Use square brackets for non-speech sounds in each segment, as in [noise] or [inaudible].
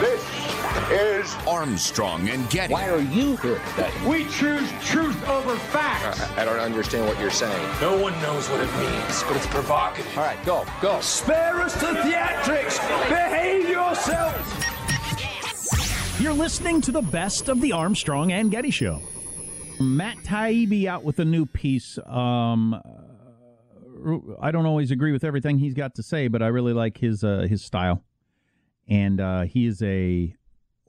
This is Armstrong and Getty. Why are you here today? We choose truth over facts. I, I don't understand what you're saying. No one knows what it means, but it's provocative. All right, go, go. Spare us the theatrics. Behave yourselves. You're listening to the best of the Armstrong and Getty Show. Matt Taibbi out with a new piece. Um, I don't always agree with everything he's got to say, but I really like his uh, his style. And uh, he is a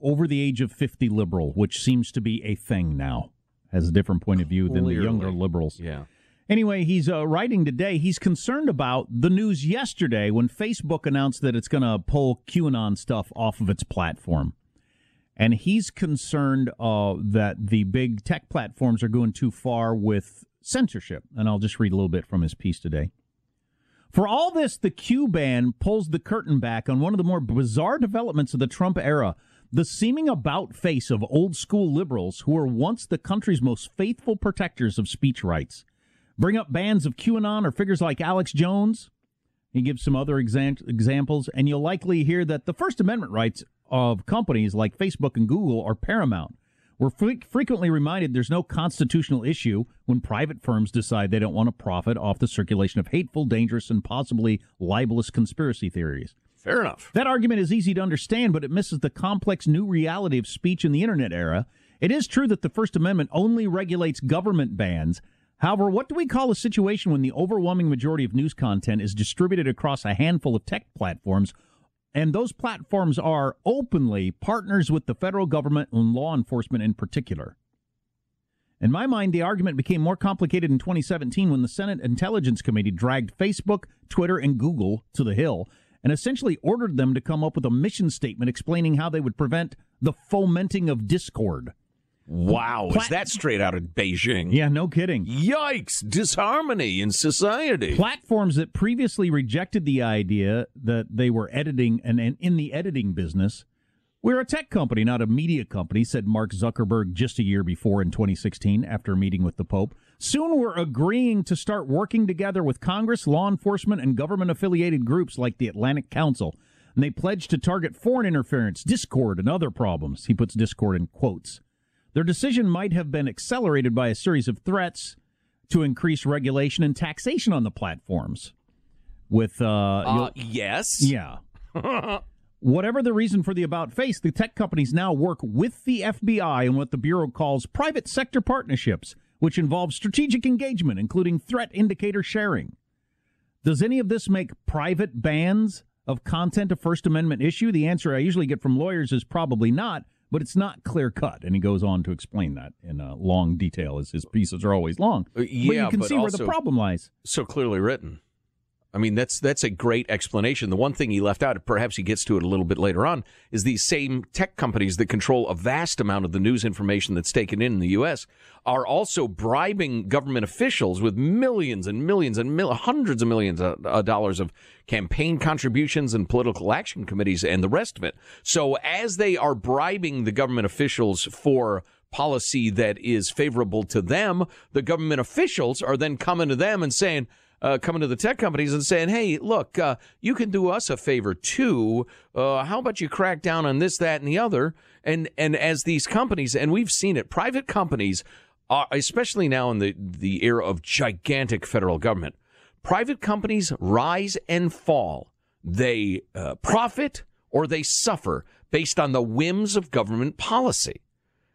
over the age of fifty liberal, which seems to be a thing now. Has a different point of view than Clearly. the younger liberals. Yeah. Anyway, he's uh, writing today. He's concerned about the news yesterday when Facebook announced that it's going to pull QAnon stuff off of its platform. And he's concerned uh, that the big tech platforms are going too far with censorship. And I'll just read a little bit from his piece today. For all this, the Q ban pulls the curtain back on one of the more bizarre developments of the Trump era the seeming about face of old school liberals who were once the country's most faithful protectors of speech rights. Bring up bands of QAnon or figures like Alex Jones. He gives some other exam- examples, and you'll likely hear that the First Amendment rights of companies like Facebook and Google are paramount. We're fre- frequently reminded there's no constitutional issue when private firms decide they don't want to profit off the circulation of hateful, dangerous, and possibly libelous conspiracy theories. Fair enough. That argument is easy to understand, but it misses the complex new reality of speech in the internet era. It is true that the First Amendment only regulates government bans. However, what do we call a situation when the overwhelming majority of news content is distributed across a handful of tech platforms, and those platforms are openly partners with the federal government and law enforcement in particular? In my mind, the argument became more complicated in 2017 when the Senate Intelligence Committee dragged Facebook, Twitter, and Google to the Hill and essentially ordered them to come up with a mission statement explaining how they would prevent the fomenting of discord. Wow, Plat- is that straight out of Beijing? Yeah, no kidding. Yikes, disharmony in society. Platforms that previously rejected the idea that they were editing and, and in the editing business. We're a tech company, not a media company, said Mark Zuckerberg just a year before in 2016 after a meeting with the Pope. Soon we're agreeing to start working together with Congress, law enforcement, and government affiliated groups like the Atlantic Council. And they pledge to target foreign interference, discord, and other problems. He puts discord in quotes. Their decision might have been accelerated by a series of threats to increase regulation and taxation on the platforms. With, uh, Uh, yes. yeah. [laughs] Whatever the reason for the about face, the tech companies now work with the FBI in what the Bureau calls private sector partnerships, which involve strategic engagement, including threat indicator sharing. Does any of this make private bans of content a First Amendment issue? The answer I usually get from lawyers is probably not, but it's not clear cut. And he goes on to explain that in uh, long detail, as his pieces are always long. Uh, but you can but see where the problem lies. So clearly written. I mean, that's that's a great explanation. The one thing he left out, perhaps he gets to it a little bit later on, is these same tech companies that control a vast amount of the news information that's taken in in the U.S. are also bribing government officials with millions and millions and mil- hundreds of millions of uh, dollars of campaign contributions and political action committees and the rest of it. So as they are bribing the government officials for policy that is favorable to them, the government officials are then coming to them and saying uh, coming to the tech companies and saying, "Hey, look, uh, you can do us a favor too. Uh, how about you crack down on this, that, and the other?" And and as these companies, and we've seen it, private companies, are, especially now in the the era of gigantic federal government, private companies rise and fall. They uh, profit or they suffer based on the whims of government policy.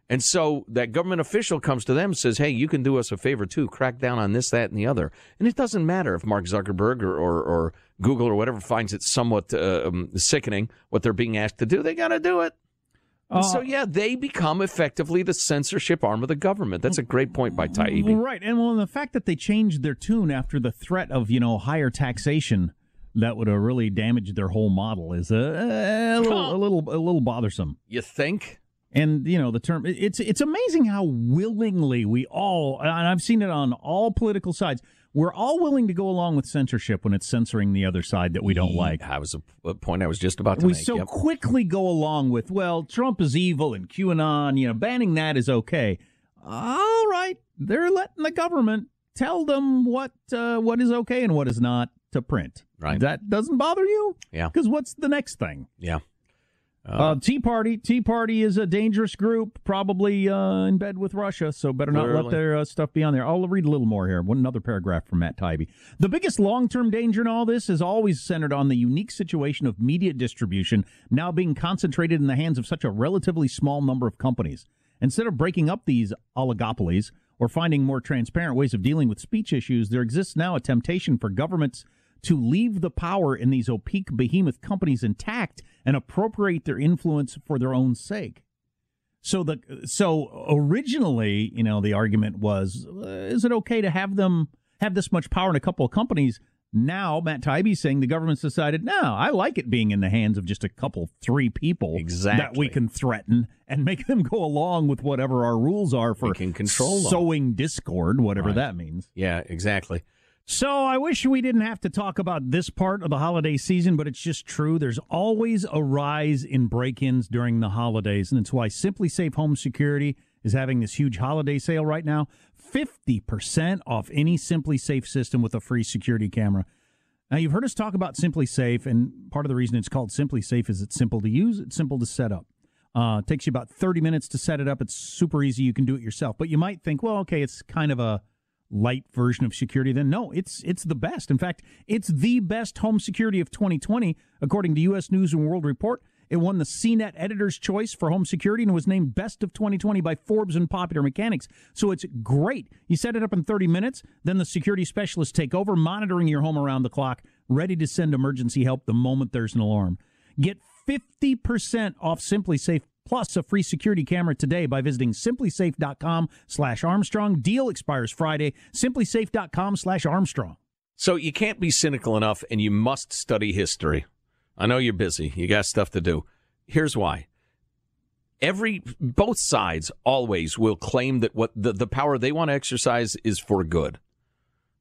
And so that government official comes to them and says, hey, you can do us a favor too, crack down on this, that, and the other. And it doesn't matter if Mark Zuckerberg or, or, or Google or whatever finds it somewhat uh, um, sickening what they're being asked to do. They got to do it. Uh, so, yeah, they become effectively the censorship arm of the government. That's a great point by Taibbi. Right. And well, the fact that they changed their tune after the threat of, you know, higher taxation that would have really damaged their whole model is a, a, little, a little, a little bothersome. You think? And you know the term it's it's amazing how willingly we all and I've seen it on all political sides. We're all willing to go along with censorship when it's censoring the other side that we don't like. That was a, point I was just about to we make. We so yep. quickly go along with well, Trump is evil and QAnon, you know, banning that is okay. All right, they're letting the government tell them what uh, what is okay and what is not to print. Right. That doesn't bother you? Yeah. Because what's the next thing? Yeah. Uh, Tea Party. Tea Party is a dangerous group, probably uh, in bed with Russia, so better not Clearly. let their uh, stuff be on there. I'll read a little more here. One another paragraph from Matt Taibbi. The biggest long-term danger in all this is always centered on the unique situation of media distribution now being concentrated in the hands of such a relatively small number of companies. Instead of breaking up these oligopolies or finding more transparent ways of dealing with speech issues, there exists now a temptation for governments to leave the power in these opaque behemoth companies intact and appropriate their influence for their own sake. So the so originally, you know, the argument was, uh, is it okay to have them have this much power in a couple of companies? Now Matt Taibbi saying the government's decided, no, I like it being in the hands of just a couple, three people that we can threaten and make them go along with whatever our rules are for We can control them. sowing discord, whatever Right. that means. Yeah, exactly. So I wish we didn't have to talk about this part of the holiday season, but it's just true. There's always a rise in break-ins during the holidays, and it's why SimpliSafe Home Security is having this huge holiday sale right now. 50% off any SimpliSafe system with a free security camera. Now, you've heard us talk about SimpliSafe, and part of the reason it's called SimpliSafe is it's simple to use, it's simple to set up. Uh, it takes you about 30 minutes to set it up. It's super easy. You can do it yourself. But you might think, well, okay, it's kind of a light version of security then? No it's it's the best. In fact it's the best home security of 2020 according to us news and world report it won the cnet editor's choice for home security and was named best of 2020 by forbes and popular mechanics. So it's great. You set it up in 30 minutes then the security specialists take over monitoring your home around the clock ready to send emergency help the moment there's an alarm. Get 50% off SimpliSafe plus a free security camera today by visiting simplisafe.com slash armstrong deal expires friday simplisafe.com slash armstrong So you can't be cynical enough, and you must study history. I know you're busy; you got stuff to do. Here's why: every both sides always will claim that what the, the power they want to exercise is for good.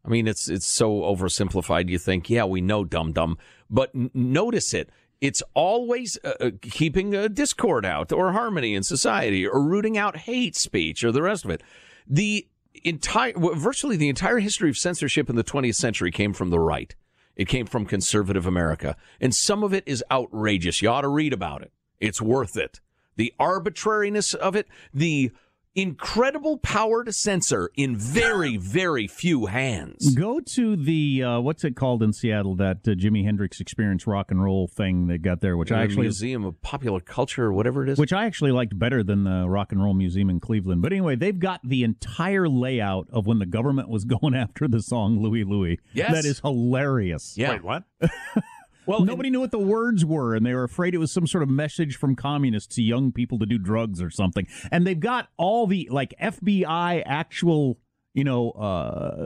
I mean, it's it's so oversimplified. You think, yeah, we know, dum dum, but n- notice it. It's always uh, uh, keeping a discord out, or harmony in society, or rooting out hate speech, or the rest of it. The entire, virtually the entire history of censorship in the 20th century came from the right. It came from conservative America, and some of it is outrageous. You ought to read about it. It's worth it. The arbitrariness of it, the incredible power to censor in very, very few hands. go to the uh, what's it called in seattle that uh, jimi hendrix experience rock and roll thing they got there which i The actually Museum of Popular Culture or whatever it is. which I actually liked better than the Rock and Roll Museum in Cleveland. But anyway, they've got the entire layout of when the government was [laughs] going after the song Louie Louie. Yes. That is hilarious. yeah. Wait, what? [laughs] Well, nobody knew what the words were, and they were afraid it was some sort of message from communists to young people to do drugs or something. And they've got all the like FBI actual, you know, uh,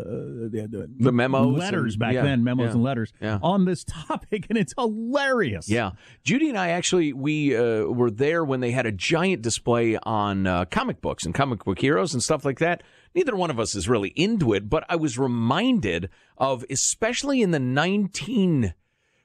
the, the memos, letters and, back yeah, then, memos yeah, and letters yeah. on this [laughs] topic, and it's hilarious. Yeah, Judy and I actually we uh, were there when they had a giant display on uh, comic books and comic book heroes and stuff like that. Neither one of us is really into it, but I was reminded of, especially in the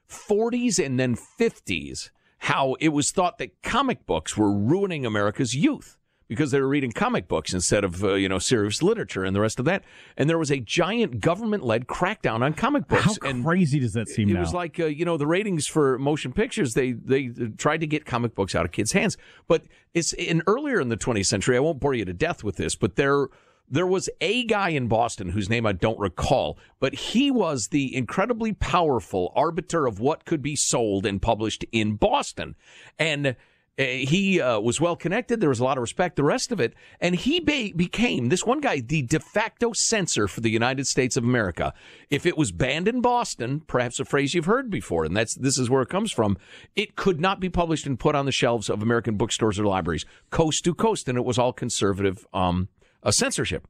1940s and then 50s, how it was thought that comic books were ruining America's youth because they were reading comic books instead of uh, you know serious literature and the rest of that. And there was a giant government-led crackdown on comic books. How and crazy does that seem it now? was like uh, you know the ratings for motion pictures. They they tried to get comic books out of kids' hands, but it's in earlier in the 20th century. I won't bore you to death with this, but there there was a guy in Boston whose name I don't recall, but he was the incredibly powerful arbiter of what could be sold and published in Boston, and. Uh, he uh, was well connected. There was a lot of respect. The rest of it, and he be- became this one guy, the de facto censor for the United States of America. If it was banned in Boston, perhaps a phrase you've heard before, and that's this is where it comes from. It could not be published and put on the shelves of American bookstores or libraries, coast to coast, and it was all conservative um, uh, censorship.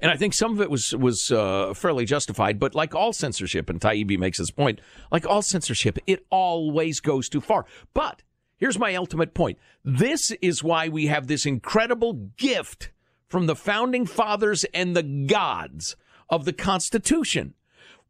And I think some of it was was uh, fairly justified, but like all censorship, and Taibbi makes his point, like all censorship, it always goes too far. But Here's my ultimate point. This is why we have this incredible gift from the founding fathers and the gods of the Constitution.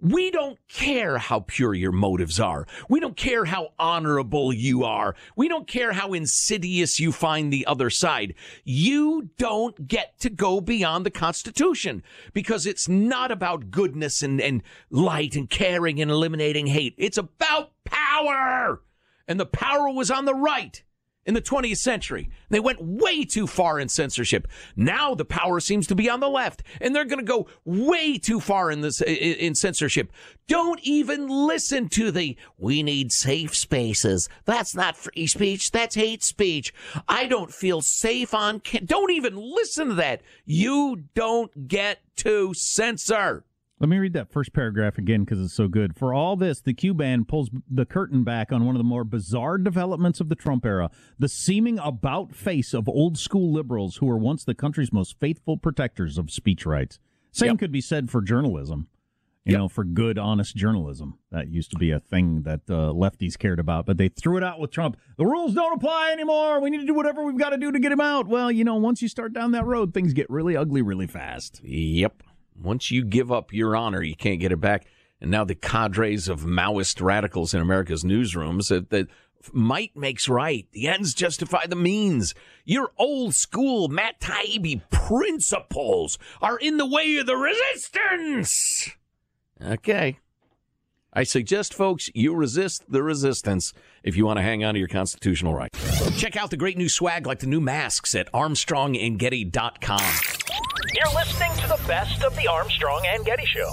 We don't care how pure your motives are. We don't care how honorable you are. We don't care how insidious you find the other side. You don't get to go beyond the Constitution because it's not about goodness and, and light and caring and eliminating hate. It's about power and the power was on the right in the 20th century. They went way too far in censorship. Now the power seems to be on the left, and they're going to go way too far in this in censorship. Don't even listen to the "we need safe spaces." That's not free speech. That's hate speech. I don't feel safe on. Don't even listen to that. You don't get to censor. Let me read that first paragraph again because it's so good. For all this, the Q band pulls the curtain back on one of the more bizarre developments of the Trump era the seeming about face of old school liberals who were once the country's most faithful protectors of speech rights. Same yep. could be said for journalism. You yep. know, for good, honest journalism. That used to be a thing that uh, lefties cared about, but they threw it out with Trump. The rules don't apply anymore. We need to do whatever we've got to do to get him out. Well, you know, once you start down that road, things get really ugly really fast. Yep. Once you give up your honor, you can't get it back. And now the cadres of Maoist radicals in America's newsrooms that, that might makes right. The ends justify the means. Your old school Matt Taibbi principles are in the way of the resistance. Okay. I suggest, folks, you resist the resistance if you want to hang on to your constitutional right. Check out the great new swag like the new masks at armstrongandgetty.com. You're listening to the best of the Armstrong and Getty Show.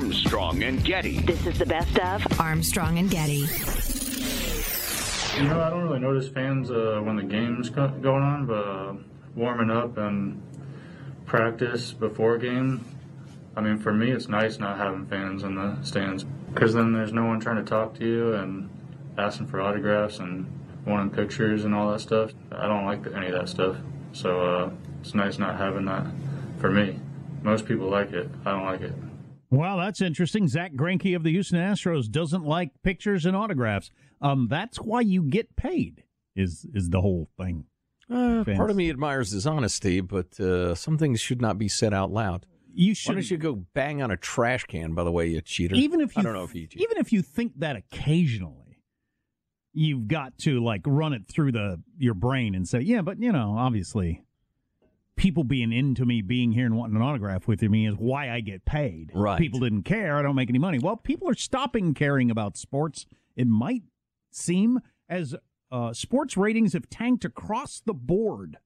Armstrong and Getty. This is the best of Armstrong and Getty. You know, I don't really notice fans uh, when the game's going on, but uh, warming up and practice before game, I mean, for me, it's nice not having fans in the stands because then there's no one trying to talk to you and asking for autographs and wanting pictures and all that stuff. I don't like any of that stuff. So uh, it's nice not having that for me. Most people like it. I don't like it. Well, that's interesting. Zack Greinke of the Houston Astros doesn't like pictures and autographs. Um, that's why you get paid. Is is the whole thing? Uh, part of me admires his honesty, but uh, some things should not be said out loud. You should. Why don't you go bang on a trash can? By the way, you cheater. Even if you, I don't know if you cheat. even if you think that occasionally, you've got to like run it through the your brain and say, yeah, but you know, obviously, people being into me being here and wanting an autograph with me is why I get paid. Right. People didn't care. I don't make any money. Well, people are stopping caring about sports. It might seem as uh, sports ratings have tanked across the board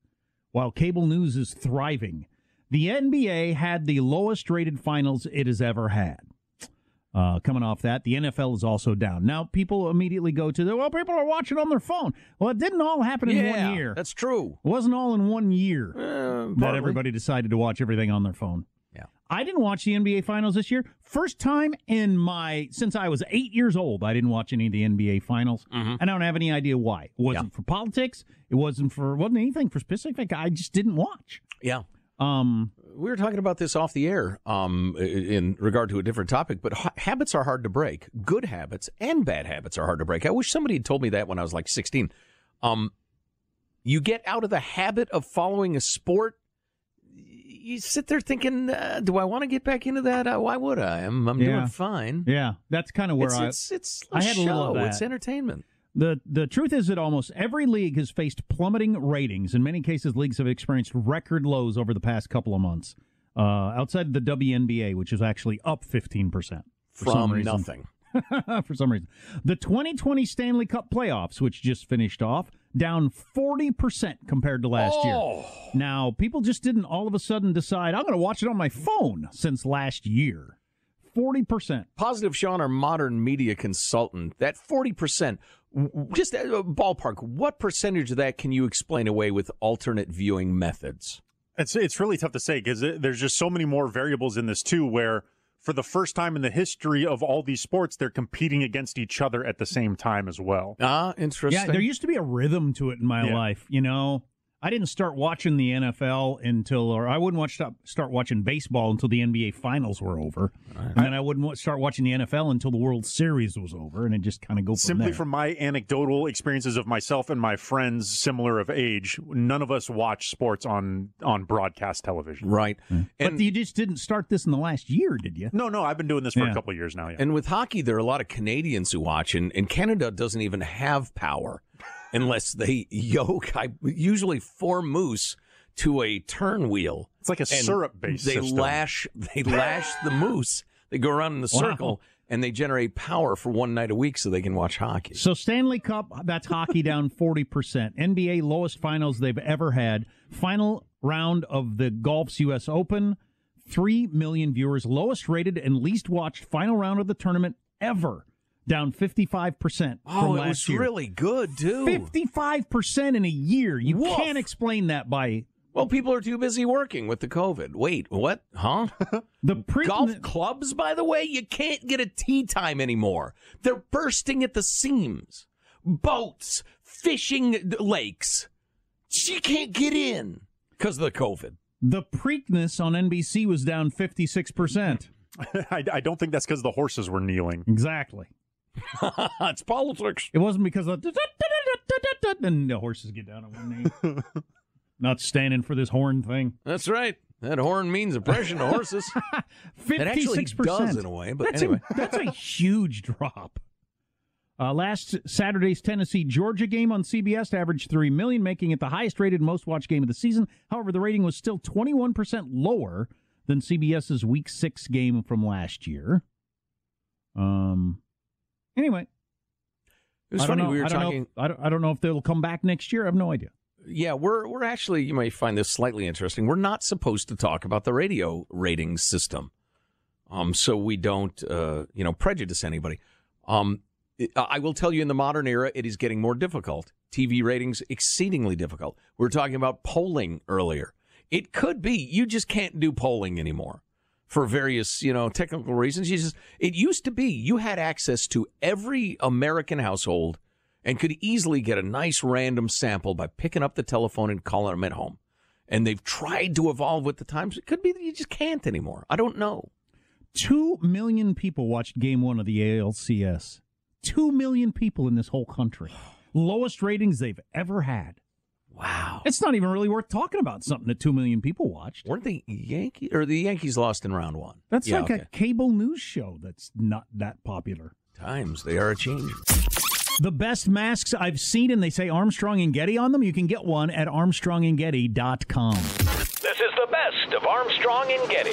while cable news is thriving. The NBA had the lowest rated finals it has ever had. Uh, coming off that, the NFL is also down. Now, people immediately go to the well. People are watching on their phone. Well, it didn't all happen in Yeah, one year. That's true. It wasn't all in one year Uh, that partly. everybody decided to watch everything on their phone. Yeah. I didn't watch the NBA Finals this year. First time in my since I was eight years old, I didn't watch any of the NBA Finals. Mm-hmm. I don't have any idea why. It wasn't for politics. It wasn't for wasn't anything for specific. I just didn't watch. Yeah. Um, we were talking about this off the air um, in regard to a different topic, but ha- habits are hard to break. Good habits and bad habits are hard to break. I wish somebody had told me that when I was like 16. Um, you get out of the habit of following a sport. You sit there thinking, uh, "Do I want to get back into that? Uh, why would I? I'm, I'm Yeah. doing fine." Yeah, that's kind of where it's, I it's it's I had a little of show. that. It's entertainment. The the truth is that almost every league has faced plummeting ratings. In many cases, leagues have experienced record lows over the past couple of months. Uh, outside the WNBA, which is actually up fifteen percent From nothing. [laughs] for some reason, the 2020 Stanley Cup playoffs, which just finished off, down forty percent compared to last Oh. year. Now, people just didn't all of a sudden decide I'm going to watch it on my phone since last year. Forty percent. Positive Sean, our modern media consultant, that 40%, w- just a ballpark, what percentage of that can you explain away with alternate viewing methods? It's it's really tough to say because there's just so many more variables in this too. Where for the first time in the history of all these sports, they're competing against each other at the same time as well. Ah, interesting. Yeah, there used to be a rhythm to it in my Yeah. life. You know, I didn't start watching the NFL until, or I wouldn't watch stop, start watching baseball until the NBA Finals were over, and then I wouldn't wa- start watching the NFL until the World Series was over, and it just kind of go from Simply there. from my anecdotal experiences of myself and my friends similar of age, none of us watch sports on on broadcast television. Right. Mm. but you just didn't start this in the last year, did you? No, no, I've been doing this for Yeah. a couple of years now. Yeah. And with hockey, there are a lot of Canadians who watch, and, and Canada doesn't even have power unless they [laughs] yoke, I, usually four moose to a turn wheel. It's like a syrup-based They system. lash, they lash the moose. They go around in the Wow. circle, and they generate power for one night a week so they can watch hockey. So Stanley Cup, that's hockey down [laughs] 40%. NBA lowest finals they've ever had. Final round of the Golf's U.S. Open, 3 million viewers, lowest rated and least watched final round of the tournament ever. Down 55% from Oh, it last was year. really good too. 55% in a year. You Woof. can't explain that by Well, people are too busy working with the COVID. Wait, what? Huh? [laughs] the pre- Golf clubs, by the way, you can't get a tee time anymore. They're bursting at the seams. Boats, fishing lakes. She can't get in because of the COVID. The Preakness on NBC was down 56%. [laughs] I, I don't think that's because the horses were kneeling. Exactly. [laughs] it's politics. It wasn't because of and the horses get down on one knee. [laughs] Not standing for this horn thing. That's right. That horn means oppression to horses. [laughs] Fifty-six percent in a way, but that's anyway. a, that's a huge drop. Uh, last Saturday's Tennessee Georgia game on CBS averaged three million, making it the highest-rated, most-watched game of the season. However, the rating was still twenty-one percent lower than CBS's Week Six game from last year. Um. Anyway, It was I funny. know- We were I don't know talking. if- I don't, I don't know if they'll come back next year. I have no idea. Yeah, we're we're actually you may find this slightly interesting. We're not supposed to talk about the radio rating system, um, so we don't uh, you know prejudice anybody. Um, I will tell you, in the modern era, it is getting more difficult. TV ratings exceedingly difficult. We were talking about polling earlier. It could be you just can't do polling anymore for various you know technical reasons. You just it used to be you had access to every American household and could easily get a nice random sample by picking up the telephone and calling them at home. And they've tried to evolve with the times. It could be that you just can't anymore. I don't know. Two million people watched Game One of the ALCS. Two million people in this whole country. Lowest ratings they've ever had. Wow. It's not even really worth talking about something that two million people watched. Weren't the Yankees or the Yankees lost in round one? That's Yeah, like okay. a cable news show that's not that popular. times they are a change. The best masks I've seen, and they say Armstrong and Getty on them. You can get one at armstrongandgetty.com. This is the best of Armstrong and Getty.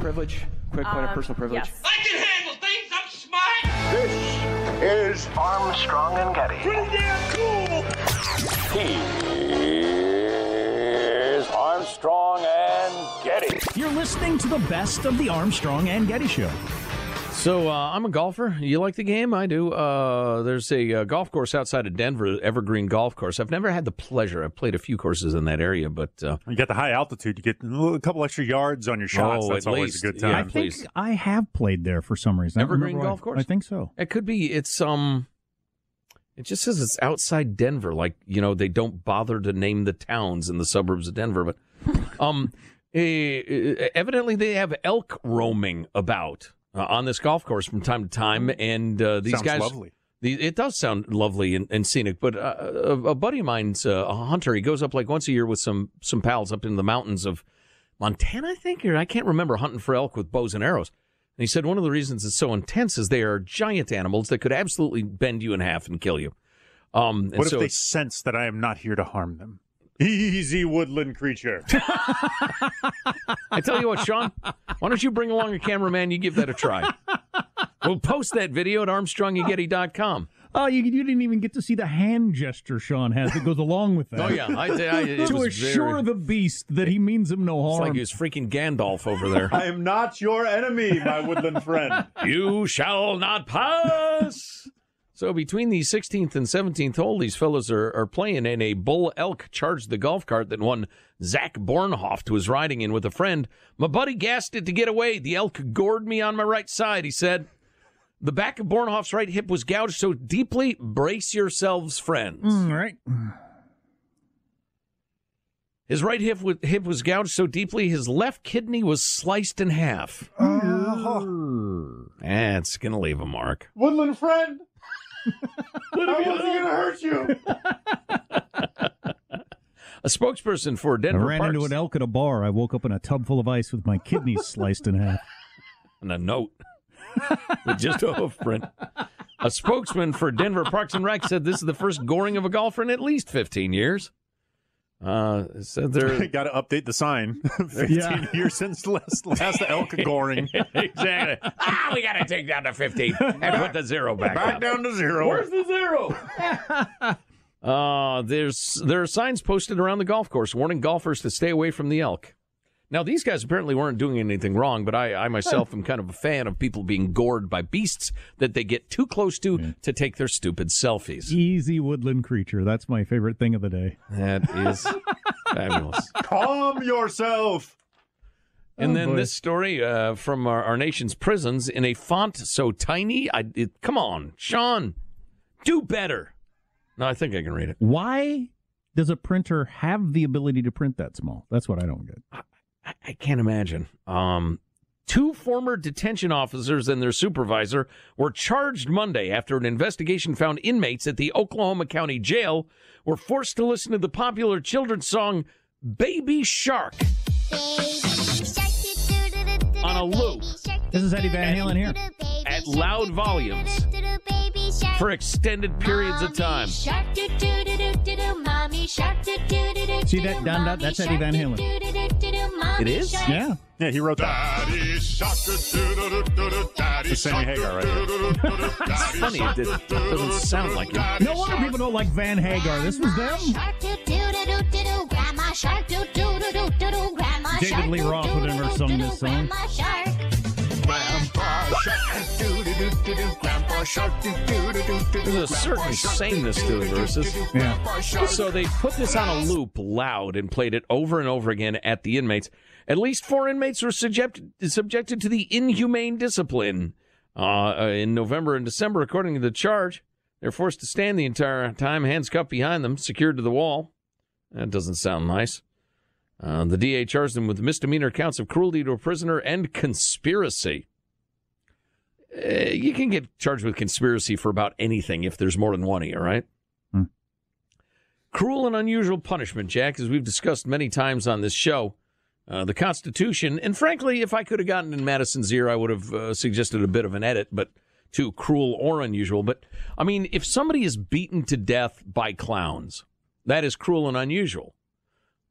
Quick point of privilege. Quick point of um, personal privilege. Yes. I can handle things. I'm smart. This is Armstrong and Getty. Pretty damn cool. Here's Armstrong and Getty. You're listening to the best of the Armstrong and Getty Show. So uh, I'm a golfer. You like the game? I do. Uh, there's a uh, golf course outside of Denver, Evergreen Golf Course. I've never had the pleasure. I've played a few courses in that area, but uh, you get the high altitude. You get a couple extra yards on your shots. Oh, That's always least. a good time. Yeah, I think please. I have played there for some reason. Evergreen Golf why. Course? I think so. It could be. It's um. It just says it's outside Denver. Like you know, they don't bother to name the towns in the suburbs of Denver, but um, [laughs] eh, evidently they have elk roaming about uh, on this golf course from time to time, and uh, these Sounds guys. lovely. The, it does sound lovely and, and scenic, but uh, a, a buddy of mine's uh, a hunter. He goes up like once a year with some some pals up in the mountains of Montana, I think, or I can't remember, hunting for elk with bows and arrows. And he said one of the reasons it's so intense is they are giant animals that could absolutely bend you in half and kill you. Um, and What so if they sense that I am not here to harm them? Easy woodland creature. [laughs] I tell you what, Sean, why don't you bring along a cameraman? You give that a try. We'll post that video at ArmstrongandGetty.com. Oh, uh, you, you didn't even get to see the hand gesture Sean has that goes along with that. Oh, yeah. I, I, it to was assure very- the beast that he means him no harm. It's harm. like he was freaking Gandalf over there. I am not your enemy, my woodland friend. you shall not pass. So between the 16th and 17th hole, these fellows are, are playing, and a bull elk charged the golf cart that one Zach Bornhoft was riding in with a friend. My buddy gassed it to get away. The elk gored me on my right side, he said. The back of Bornhoft's right hip was gouged so deeply, brace yourselves, friends. Mm, right. His right hip, wa- hip was gouged so deeply, his left kidney was sliced in half. That's going to leave a mark. Woodland friend. I wasn't going to hurt you. [laughs] A spokesperson for Denver I ran Parks. into an elk at a bar. I woke up in a tub full of ice with my kidneys sliced in half. [laughs] and a note with just a hoof print. A spokesman for Denver Parks and Rec said this is the first goring of a golfer in at least 15 years. Uh, said they're [laughs] got to update the sign. [laughs] 15 Yeah. [laughs] years since last, last elk goring. exactly. Ah, we got to take down to 15 and put the zero back. Back up. down to zero. Where's the zero? uh, there's there are signs posted around the golf course warning golfers to stay away from the elk. Now these guys apparently weren't doing anything wrong, but I, I myself am kind of a fan of people being gored by beasts that they get too close to to take their stupid selfies. Easy woodland creature. That's my favorite thing of the day. That is [laughs] fabulous. Calm yourself. And Oh, then boy. this story uh, from our, our nation's prisons in a font so tiny. I it, come on, Sean, do better. No, I think I can read it. Why does a printer have the ability to print that small? That's what I don't get. I, I can't imagine. Um, two former detention officers and their supervisor were charged Monday after an investigation found inmates at the Oklahoma County Jail were forced to listen to the popular children's song "Baby Shark" on a loop This is Eddie Van Halen here. at loud volumes for extended periods of time. See that dun dun? That's Eddie Van Halen. It is? Yeah. Yeah, he wrote that. The Sammy Hagar right here. It's funny. It did- doesn't sound like him. No wonder people don't like Van Hagar. This was them. David Lee Roth would never sung this song. There's a certain sameness to the verses. Yeah. So they put this on a loop loud and played it over and over again at the inmates. At least four inmates were subjected, subjected to the inhumane discipline uh, uh, in November and December, according to the charge. They're forced to stand the entire time, hands cuffed behind them, secured to the wall. That doesn't sound nice. Uh, the DA charged them with misdemeanor counts of cruelty to a prisoner and conspiracy. Uh, you can get charged with conspiracy for about anything if there's more than one of you, right? Cruel and unusual punishment, Jack, as we've discussed many times on this show. Uh, the Constitution, and frankly, if I could have gotten in Madison's ear, I would have uh, suggested a bit of an edit, but too cruel or unusual. But I mean, if somebody is beaten to death by clowns, that is cruel and unusual.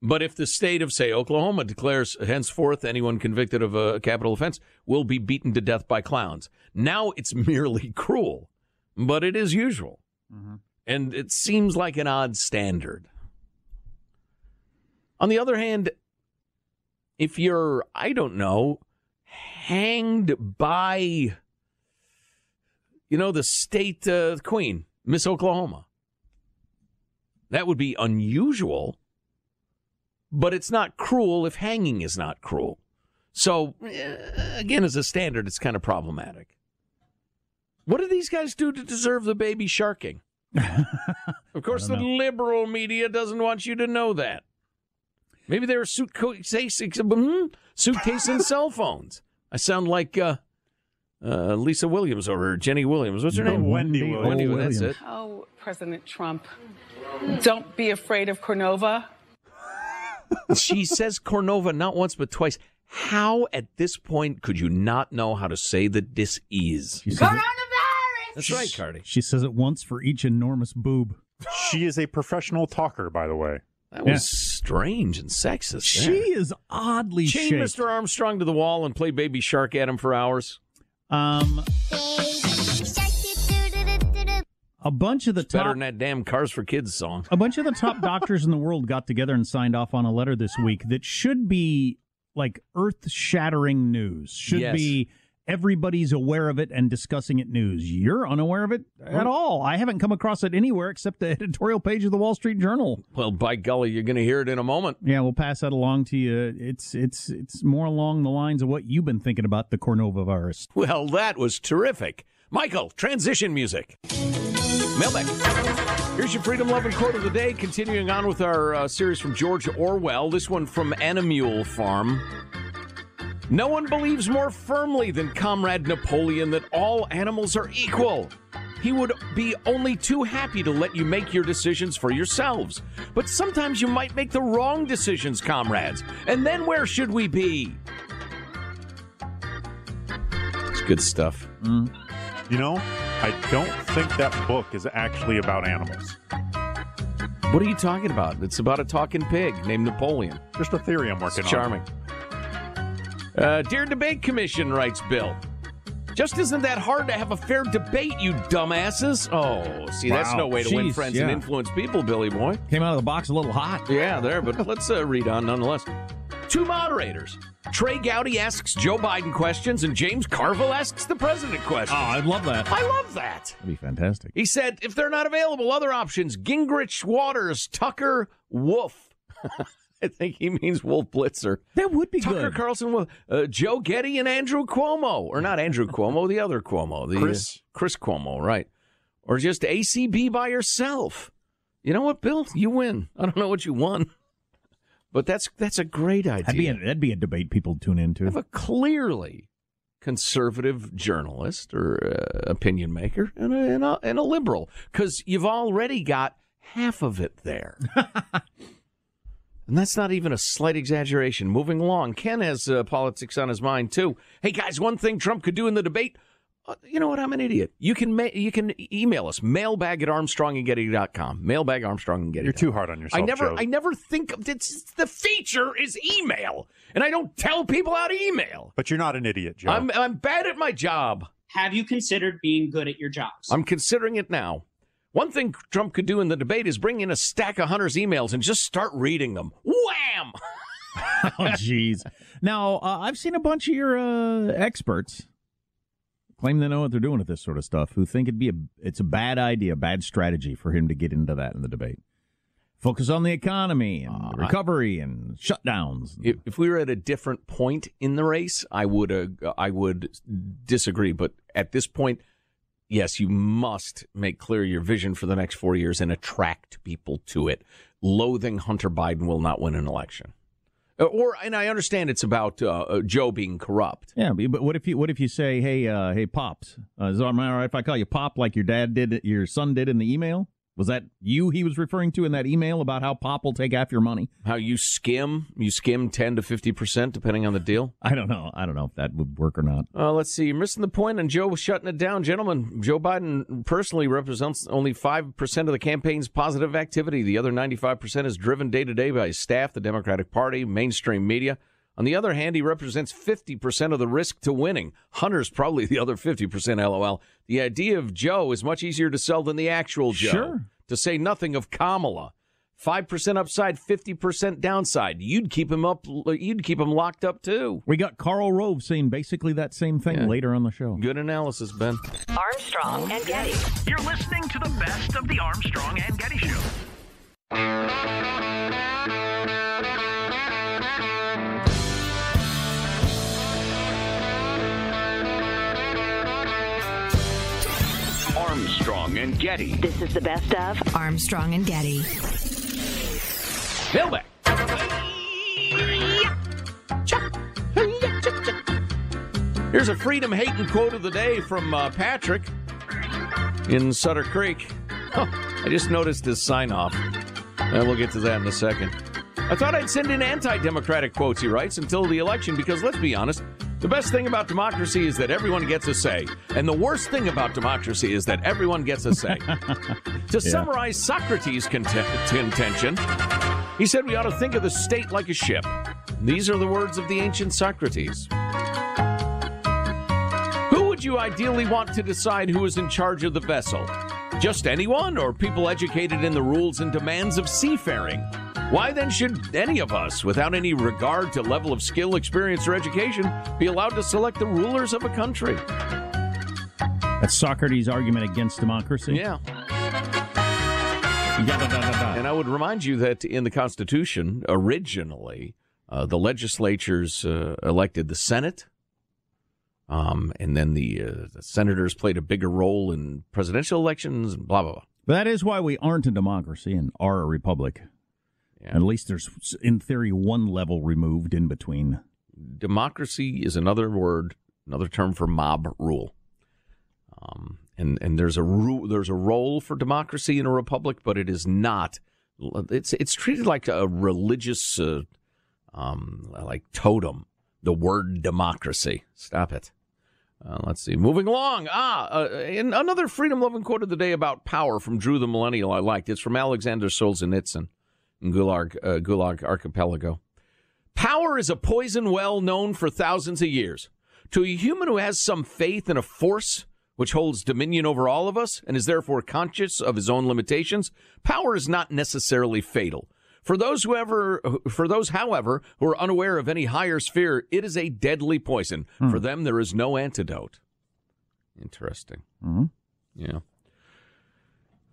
But if the state of, say, Oklahoma declares henceforth anyone convicted of a capital offense will be beaten to death by clowns, now it's [laughs] merely cruel, but it is usual. And it seems like an odd standard. On the other hand, if you're, I don't know, hanged by, you know, the state uh, queen, Miss Oklahoma, that would be unusual but it's not cruel if hanging is not cruel. So, again, as a standard, it's kind of problematic. What do these guys do to deserve the baby sharking? [laughs] of course, the liberal media doesn't want you to know that. Maybe they're suitcase, hmm? suitcase cell [laughs] phones. I sound like uh, uh, Lisa Williams or Jenny Williams. What's her No, name? Wendy Williams. Wendy, that's it. Oh, President Trump, don't be afraid of Cornova. She says Cornova not once but twice. How at this point could you not know how to say the dis-ease? She says, it, That's right, Cardi. she says it once for each enormous boob. She is a professional talker, by the way. That was strange and sexist. She there. is oddly Chain shaped. Mr. Armstrong to the wall and play Baby Shark at him for hours. Um, a bunch of the It's better top than that damn Kars4Kids song. a bunch of the top [laughs] doctors in the world got together and signed off on a letter this week that should be like earth-shattering news. Should Yes. be everybody's aware of it and discussing it news. You're unaware of it at all. I haven't come across it anywhere except the [laughs] editorial page of the Wall Street Journal. Well, by golly, you're going to hear it in a moment. Yeah, we'll pass that along to you. It's it's it's more along the lines of what you've been thinking about the Cornova virus. Well, that was terrific. Michael, transition music. Mailbag. Here's your freedom loving quote of the day. Continuing on with our uh, series from George Orwell. This one from Animule Farm. No one believes more firmly than Comrade Napoleon that all animals are equal. He would be only too happy to let you make your decisions for yourselves. But sometimes you might make the wrong decisions, comrades. And then where should we be? It's good stuff. You know, I don't think that book is actually about animals. What are you talking about? It's about a talking pig named Napoleon. Just a theory I'm working It's charming. Uh, Dear Debate Commission, writes Bill. Just isn't that hard to have a fair debate, you dumbasses? Oh, see, that's no way to win friends yeah. and influence people, Billy boy. Came out of the box a little hot. Yeah, there, but [laughs] let's uh, read on nonetheless. Two moderators. Trey Gowdy asks Joe Biden questions, and James Carville asks the president questions. Oh, I'd love that. I love that. That'd be fantastic. He said, if they're not available, other options Gingrich, Waters, Tucker, Wolf. [laughs] I think he means Wolf Blitzer. That would be Tucker good. Carlson, Wolf, uh, Joe Getty, and Andrew Cuomo. Or not Andrew Cuomo, the other Cuomo. The, uh, Chris. Chris Cuomo, right. Or just ACB by yourself. You know what, Bill? You win. I don't know what you won. [laughs] But that's that's a great idea. That'd be a, that'd be a debate people tune into. have a clearly conservative journalist or uh, opinion maker and a, and a, and a liberal because you've already got half of it there. [laughs] and that's not even a slight exaggeration. Moving along, Ken has uh, politics on his mind too. Hey guys, one thing Trump could do in the debate. Uh, you know what? I'm an idiot. You can ma- you can email us mailbag at armstrongandgetty.com. Mailbag Armstrong and Getty. You're too hard on yourself. I never Joe. I never think of it's the feature is email. And I don't tell people how to email. But you're not an idiot, Joe. I'm I'm bad at my job. Have you considered being good at your jobs? I'm considering it now. One thing Trump could do in the debate is bring in a stack of Hunter's emails and just start reading them. Wham! [laughs] oh, jeez. Now, uh, I've seen a bunch of your uh, experts claim they know what they're doing with this sort of stuff. Who think it'd be a it's a bad idea, bad strategy for him to get into that in the debate. Focus on the economy and recovery and shutdowns. If, if we were at a different point in the race, I would uh, I would disagree. But at this point, yes, you must make clear your vision for the next four years and attract people to it. Loathing Hunter Biden will not win an election. Uh, Or, and I understand it's about uh, uh, Joe being corrupt. Yeah, but what if you what if you say, hey, uh, hey, pops, uh, is it all right if I call you pop like your dad did, your son did in the email? Was that you he was referring to in that email about how pop will take half your money? How you skim, you skim ten to fifty percent depending on the deal. I don't know. I don't know if that would work or not. Uh, let's see. You're missing the point, and Joe was shutting it down. Gentlemen, Joe Biden personally represents only 5% of the campaign's positive activity. The other 95% is driven day to day by his staff, the Democratic Party, mainstream media. On the other hand, he represents 50% of the risk to winning. Hunter's probably the other 50%, lol. The idea of Joe is much easier to sell than the actual Joe. Sure. To say nothing of Kamala. 5% upside, 50% downside. You'd keep him up, you'd keep him locked up too. We got Karl Rove saying basically that same thing Yeah. later on the show. Good analysis, Ben. Armstrong and Getty. You're listening to the best of the Armstrong and Getty Show. Armstrong and Getty. This is the best of Armstrong and Getty. Mailbag. Here's a freedom hating quote of the day from uh, Patrick in Sutter Creek. Huh, I just noticed his sign off. And we'll get to that in a second. I thought I'd send in anti democratic quotes, he writes, until the election because let's be honest, the best thing about democracy is that everyone gets a say. And the worst thing about democracy is that everyone gets a say. [laughs] to summarize Socrates' contention, he said we ought to think of the state like a ship. These are the words of the ancient Socrates. Who would you ideally want to decide who is in charge of the vessel? Just anyone, or people educated in the rules and demands of seafaring? Why then should any of us, without any regard to level of skill, experience, or education, be allowed to select the rulers of a country? That's Socrates' argument against democracy. Yeah. And I would remind you that in the Constitution, originally, uh, the legislatures uh, elected the Senate, um, and then the, uh, the senators played a bigger role in presidential elections, and blah, blah, blah. But that is why we aren't a democracy and are a republic. At least there's, in theory, one level removed in between. Democracy is another word, another term for mob rule. Um, and and there's a ru- there's a role for democracy in a republic, but it is not. It's it's treated like a religious, uh, um, like totem. The word democracy. Stop it. Uh, let's see. Moving along. Ah, uh, another freedom loving quote of the day about power from Drew the Millennial I liked. It's from Alexander Solzhenitsyn Gulag, uh, Gulag Archipelago. Power is a poison well known for thousands of years. To a human who has some faith in a force which holds dominion over all of us and is therefore conscious of his own limitations, power is not necessarily fatal. For those who ever, for those, however, who are unaware of any higher sphere, it is a deadly poison. Hmm. For them, there is no antidote. Interesting. Mm-hmm. Yeah.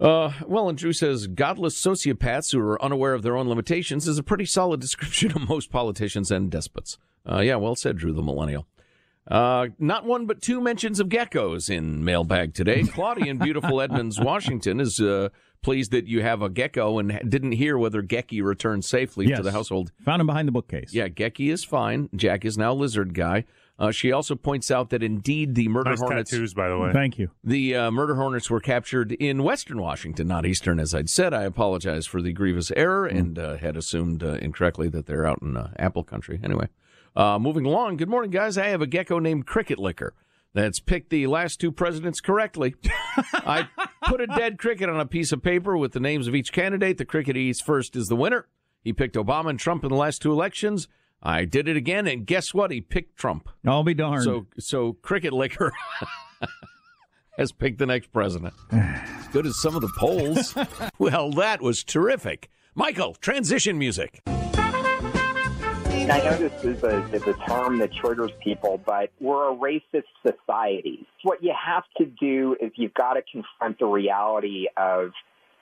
Uh, well, and Drew says godless sociopaths who are unaware of their own limitations is a pretty solid [laughs] description of most politicians and despots. Uh, yeah, well said, Drew the Millennial. Uh, not one but two mentions of geckos in mailbag today. [laughs] Claudia in beautiful Edmonds, Washington, is uh, pleased that you have a gecko and didn't hear whether Gecky returned safely Yes. to the household. Found him behind the bookcase. Yeah, Gecky is fine. Jack is now lizard guy. Uh, she also points out that indeed the murder Nice hornets. tattoos, by the way. Thank you. The uh, murder hornets were captured in western Washington, not eastern, as I'd said. I apologize for the grievous error and uh, had assumed uh, incorrectly that they're out in uh, Apple Country. Anyway, uh, moving along. Good morning, guys. I have a gecko named Cricket Licker that's picked the last two presidents correctly. [laughs] I put a dead cricket on a piece of paper with the names of each candidate. The cricket he eats first is the winner. He picked Obama and Trump in the last two elections. I did it again, and guess what? He picked Trump. I'll be darned. So, so Cricket Licker [laughs] has picked the next president. [sighs] As good as some of the polls. [laughs] well, that was terrific. Michael, transition music. I know this is a, is a term that triggers people, but we're a racist society. What you have to do is you've got to confront the reality of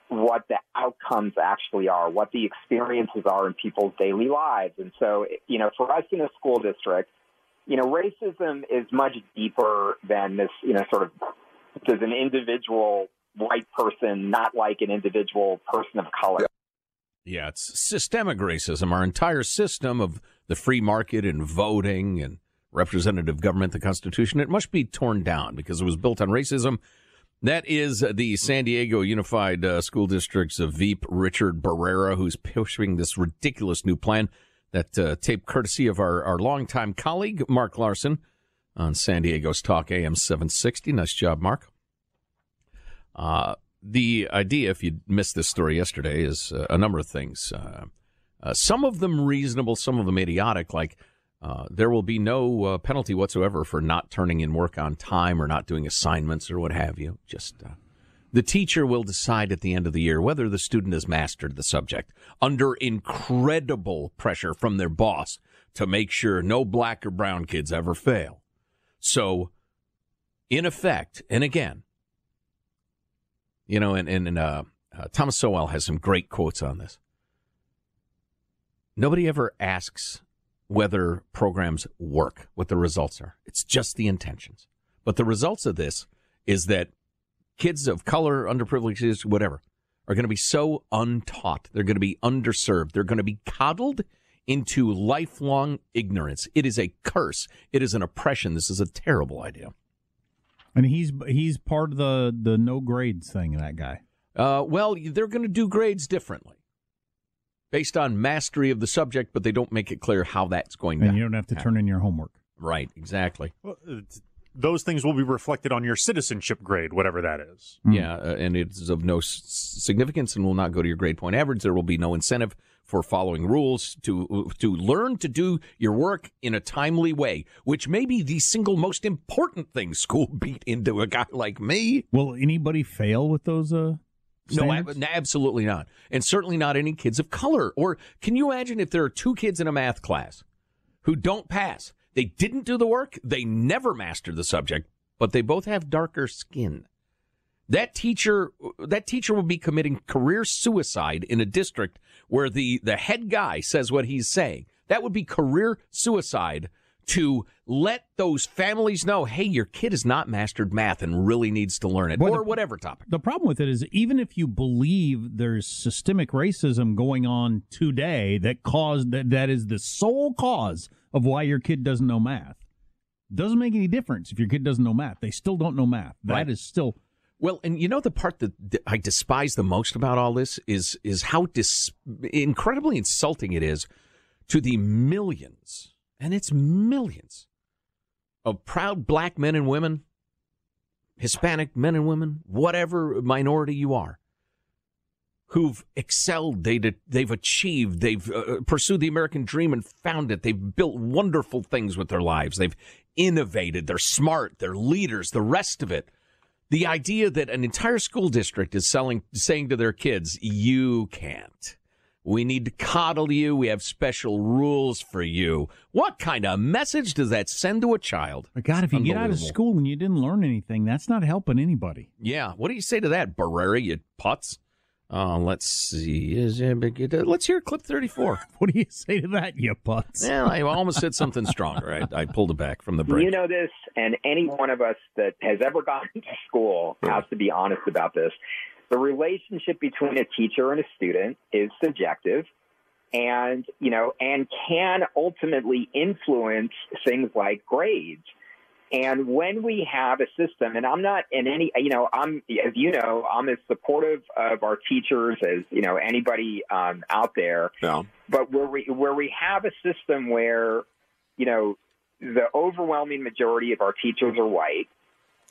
what the outcomes actually are, what the experiences are in people's daily lives. And so, you know, for us in a school district, you know, racism is much deeper than this, you know, sort of does an individual white person not like an individual person of color. Yeah, it's systemic racism. Our entire system of the free market and voting and representative government, the Constitution, it must be torn down because it was built on racism. That is the San Diego Unified uh, School District's uh, Veep Richard Barrera, who's pushing this ridiculous new plan. That uh, tape courtesy of our, our longtime colleague, Mark Larson, on San Diego's Talk AM 760. Nice job, Mark. Uh, the idea, if you missed this story yesterday, is uh, a number of things. Uh, uh, some of them reasonable, some of them idiotic, like uh, there will be no uh, penalty whatsoever for not turning in work on time or not doing assignments or what have you. Just uh, the teacher will decide at the end of the year whether the student has mastered the subject under incredible pressure from their boss to make sure no black or brown kids ever fail. So, in effect, and again, you know, and, and, uh, uh, Thomas Sowell has some great quotes on this. Nobody ever asks whether programs work, what the results are. It's just the intentions. But the results of this is that kids of color, underprivileged kids, whatever, are going to be so untaught. They're going to be underserved. They're going to be coddled into lifelong ignorance. It is a curse. It is an oppression. This is a terrible idea. And he's he's part of the the no grades thing. That guy. Uh, well, they're going to do grades differently based on mastery of the subject, but they don't make it clear how that's going to And you don't have to turn in your homework. Right, exactly. Well, those things will be reflected on your citizenship grade, whatever that is. Yeah, uh, and it's of no s- significance and will not go to your grade point average. There will be no incentive for following rules to to learn to do your work in a timely way, which may be the single most important thing school [laughs] beat into a guy like me. Will anybody fail with those? Uh, No, standards? ab- absolutely not. And certainly not any kids of color. Or can you imagine if there are two kids in a math class who don't pass? They didn't do the work, they never mastered the subject, but they both have darker skin. That teacher that teacher will be committing career suicide in a district where the, the head guy says what he's saying. That would be career suicide to let those families know, hey, your kid has not mastered math and really needs to learn it, Well, or the- whatever topic. The problem with it is, even if you believe there's systemic racism going on today that caused that, that is the sole cause of why your kid doesn't know math, doesn't make any difference if your kid doesn't know math. They still don't know math. That is Right. still Well, and you know the part that that I despise the most about all this is is how dis- incredibly insulting it is to the millions, and it's millions of proud black men and women, Hispanic men and women, whatever minority you are, who've excelled, they, they've achieved, they've uh, pursued the American dream and found it. They've built wonderful things with their lives. They've innovated. They're smart. They're leaders. The rest of it. The idea that an entire school district is selling, saying to their kids, you can't. We need to coddle you. We have special rules for you. What kind of message does that send to a child? But God, if you get out of school and you didn't learn anything, that's not helping anybody. Yeah. What do you say to that, Barrera, you putz? Uh, let's see. Let's hear clip 34. [laughs] What do you say to that, you putz? Yeah, I almost said something stronger. I, I pulled it back from the break. You know this, and any one of us that has ever gone [laughs] to school has to be honest about this. The relationship between a teacher and a student is subjective and, you know, and can ultimately influence things like grades. And when we have a system, and I'm not in any, you know, I'm, as you know, I'm as supportive of our teachers as, you know, anybody um, out there. Yeah. But where we, where we have a system where, you know, the overwhelming majority of our teachers are white,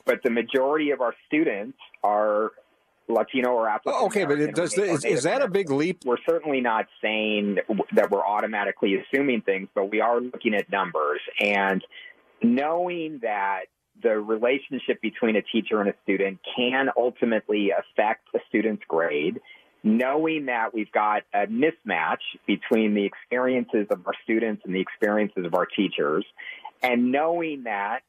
but the majority of our students are Latino or African. Oh, okay, but it does the, is, is that a big leap? We're certainly not saying that we're automatically assuming things, but we are looking at numbers and knowing that the relationship between a teacher and a student can ultimately affect a student's grade. Knowing that we've got a mismatch between the experiences of our students and the experiences of our teachers, and knowing that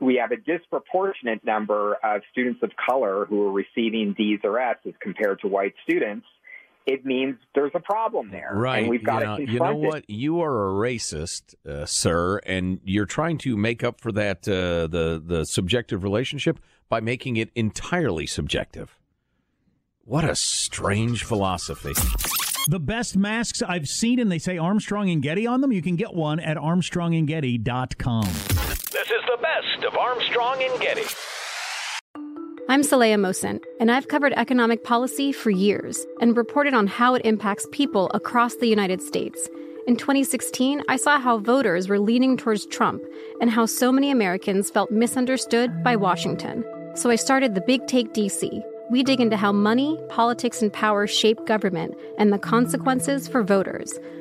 we have a disproportionate number of students of color who are receiving D's or F's compared to white students, it means there's a problem there. Right. And we've got you know, to you confront know it. what? You are a racist, uh, sir, and you're trying to make up for that uh, the the subjective relationship by making it entirely subjective. What a strange philosophy. The best masks I've seen, and they say Armstrong and Getty on them. You can get one at armstrongandgetty.com. This is the best of Armstrong and Getty. I'm Saleha Mohsin, and I've covered economic policy for years and reported on how it impacts people across the United States. In 2016, I saw how voters were leaning towards Trump and how so many Americans felt misunderstood by Washington. So I started the Big Take DC. We dig into how money, politics, and power shape government and the consequences for voters.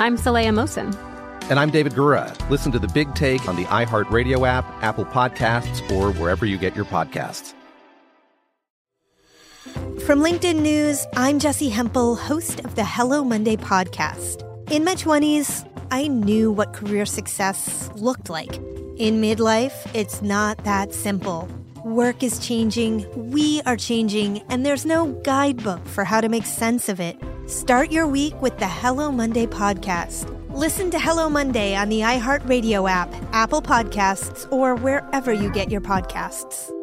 I'm Saleha Mohsin. And I'm David Gura. Listen to The Big Take on the iHeartRadio app, Apple Podcasts, or wherever you get your podcasts. From LinkedIn News, I'm Jessi Hempel, host of the Hello Monday podcast. In my 20s, I knew what career success looked like. In midlife, it's not that simple. Work is changing, we are changing, and there's no guidebook for how to make sense of it. Start your week with the Hello Monday podcast. Listen to Hello Monday on the iHeartRadio app, Apple Podcasts, or wherever you get your podcasts.